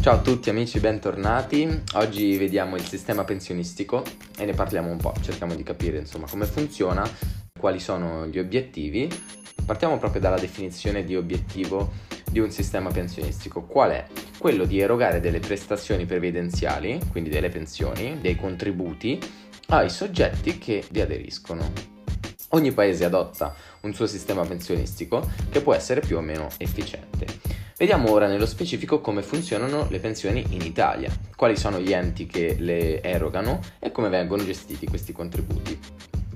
Ciao a tutti amici, bentornati. Oggi vediamo il sistema pensionistico e ne parliamo un po', cerchiamo di capire insomma come funziona, quali sono gli obiettivi. Partiamo proprio dalla definizione di obiettivo di un sistema pensionistico. Qual è? Quello di erogare delle prestazioni previdenziali, quindi delle pensioni, dei contributi ai soggetti che vi aderiscono. Ogni paese adotta un suo sistema pensionistico che può essere più o meno efficiente. Vediamo ora nello specifico come funzionano le pensioni in Italia, quali sono gli enti che le erogano e come vengono gestiti questi contributi.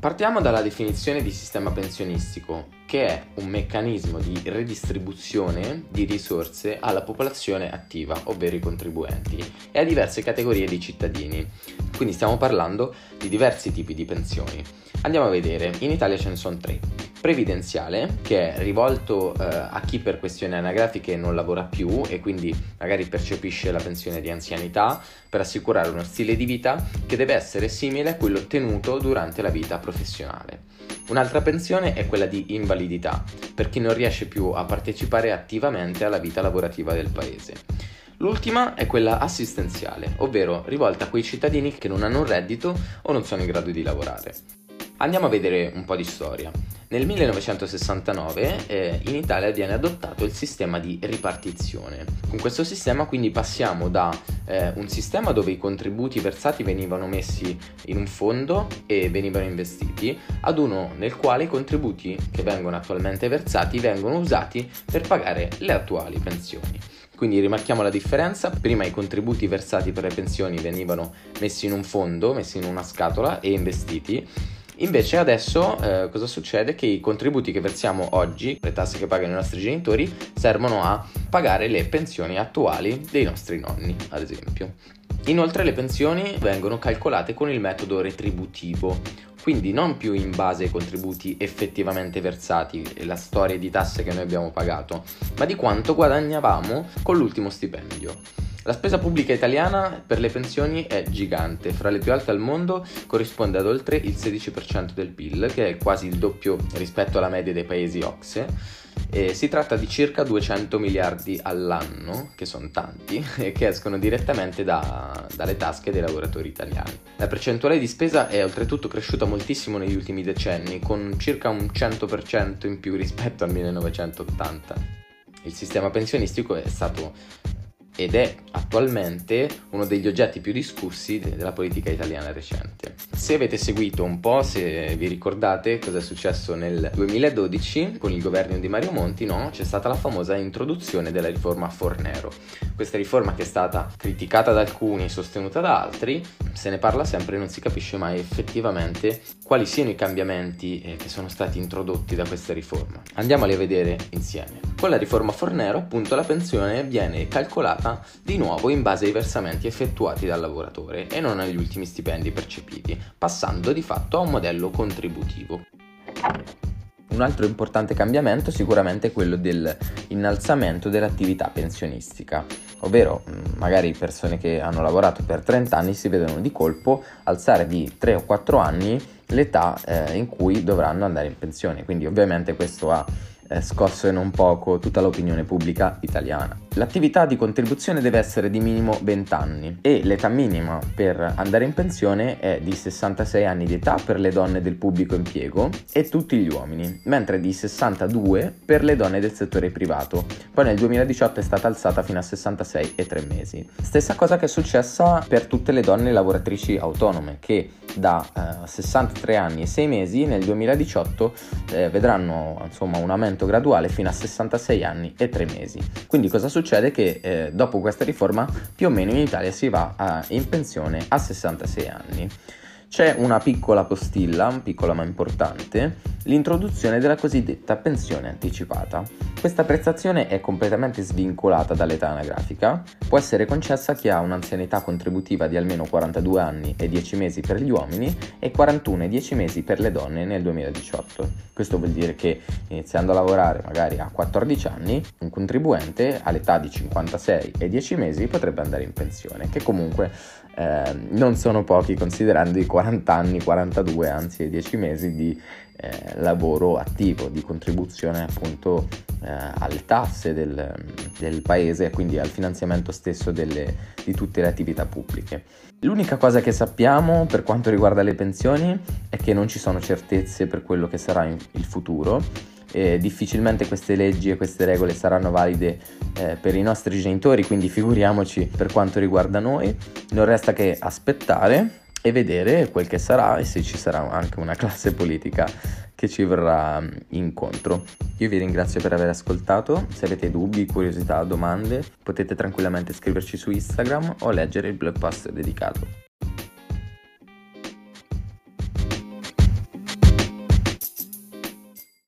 Partiamo dalla definizione di sistema pensionistico, che è un meccanismo di redistribuzione di risorse alla popolazione attiva, ovvero i contribuenti, e a diverse categorie di cittadini. Quindi stiamo parlando di diversi tipi di pensioni. Andiamo a vedere, in Italia ce ne sono tre previdenziale che è rivolto eh, a chi per questioni anagrafiche non lavora più e quindi magari percepisce la pensione di anzianità per assicurare uno stile di vita che deve essere simile a quello ottenuto durante la vita professionale. Un'altra pensione è quella di invalidità, per chi non riesce più a partecipare attivamente alla vita lavorativa del paese. L'ultima è quella assistenziale, ovvero rivolta a quei cittadini che non hanno un reddito o non sono in grado di lavorare. Andiamo a vedere un po' di storia. Nel 1969 eh, in Italia viene adottato il sistema di ripartizione. Con questo sistema quindi passiamo da eh, un sistema dove i contributi versati venivano messi in un fondo e venivano investiti ad uno nel quale i contributi che vengono attualmente versati vengono usati per pagare le attuali pensioni. Quindi rimarchiamo la differenza, prima i contributi versati per le pensioni venivano messi in un fondo, messi in una scatola e investiti Invece adesso eh, cosa succede? Che i contributi che versiamo oggi, le tasse che pagano i nostri genitori, servono a pagare le pensioni attuali dei nostri nonni, ad esempio. Inoltre le pensioni vengono calcolate con il metodo retributivo, quindi non più in base ai contributi effettivamente versati e la storia di tasse che noi abbiamo pagato, ma di quanto guadagnavamo con l'ultimo stipendio. La spesa pubblica italiana per le pensioni è gigante, fra le più alte al mondo corrisponde ad oltre il 16% del PIL, che è quasi il doppio rispetto alla media dei paesi OXE. E si tratta di circa 200 miliardi all'anno, che sono tanti, e che escono direttamente da, dalle tasche dei lavoratori italiani. La percentuale di spesa è oltretutto cresciuta moltissimo negli ultimi decenni, con circa un 100% in più rispetto al 1980. Il sistema pensionistico è stato ed è attualmente uno degli oggetti più discussi della politica italiana recente. Se avete seguito un po', se vi ricordate cosa è successo nel 2012 con il governo di Mario Monti, no? c'è stata la famosa introduzione della riforma Fornero. Questa riforma che è stata criticata da alcuni, sostenuta da altri, se ne parla sempre e non si capisce mai effettivamente quali siano i cambiamenti eh, che sono stati introdotti da questa riforma. Andiamoli a vedere insieme. Con la riforma Fornero, appunto, la pensione viene calcolata di nuovo in base ai versamenti effettuati dal lavoratore e non agli ultimi stipendi percepiti, passando di fatto a un modello contributivo. Un altro importante cambiamento sicuramente è quello dell'innalzamento dell'attività pensionistica, ovvero mm, magari persone che hanno lavorato per 30 anni si vedono di colpo alzare di 3 o 4 anni l'età eh, in cui dovranno andare in pensione, quindi ovviamente questo ha eh, scosso e non poco tutta l'opinione pubblica italiana. L'attività di contribuzione deve essere di minimo 20 anni e l'età minima per andare in pensione è di 66 anni di età per le donne del pubblico impiego e tutti gli uomini, mentre di 62 per le donne del settore privato. Poi nel 2018 è stata alzata fino a 66 e 3 mesi. Stessa cosa che è successa per tutte le donne lavoratrici autonome che da eh, 63 anni e 6 mesi nel 2018 eh, vedranno insomma un aumento graduale fino a 66 anni e 3 mesi. Quindi cosa succede? Succede che eh, dopo questa riforma più o meno in Italia si va a, in pensione a 66 anni. C'è una piccola postilla, piccola ma importante, l'introduzione della cosiddetta pensione anticipata. Questa prestazione è completamente svincolata dall'età anagrafica, può essere concessa a chi ha un'anzianità contributiva di almeno 42 anni e 10 mesi per gli uomini e 41 e 10 mesi per le donne nel 2018. Questo vuol dire che iniziando a lavorare magari a 14 anni, un contribuente all'età di 56 e 10 mesi potrebbe andare in pensione, che comunque eh, non sono pochi considerando i 40 anni, 42 anzi e 10 mesi di eh, lavoro attivo, di contribuzione appunto eh, alle tasse del, del, paese e quindi al finanziamento stesso delle, di tutte le attività pubbliche. L'unica cosa che sappiamo per quanto riguarda le pensioni è che non ci sono certezze per quello che sarà in, il futuro. E difficilmente queste leggi e queste regole saranno valide eh, per i nostri genitori, quindi figuriamoci per quanto riguarda noi. Non resta che aspettare e vedere quel che sarà e se ci sarà anche una classe politica che ci verrà mm, incontro. Io vi ringrazio per aver ascoltato, se avete dubbi, curiosità, domande potete tranquillamente scriverci su Instagram o leggere il blog post dedicato.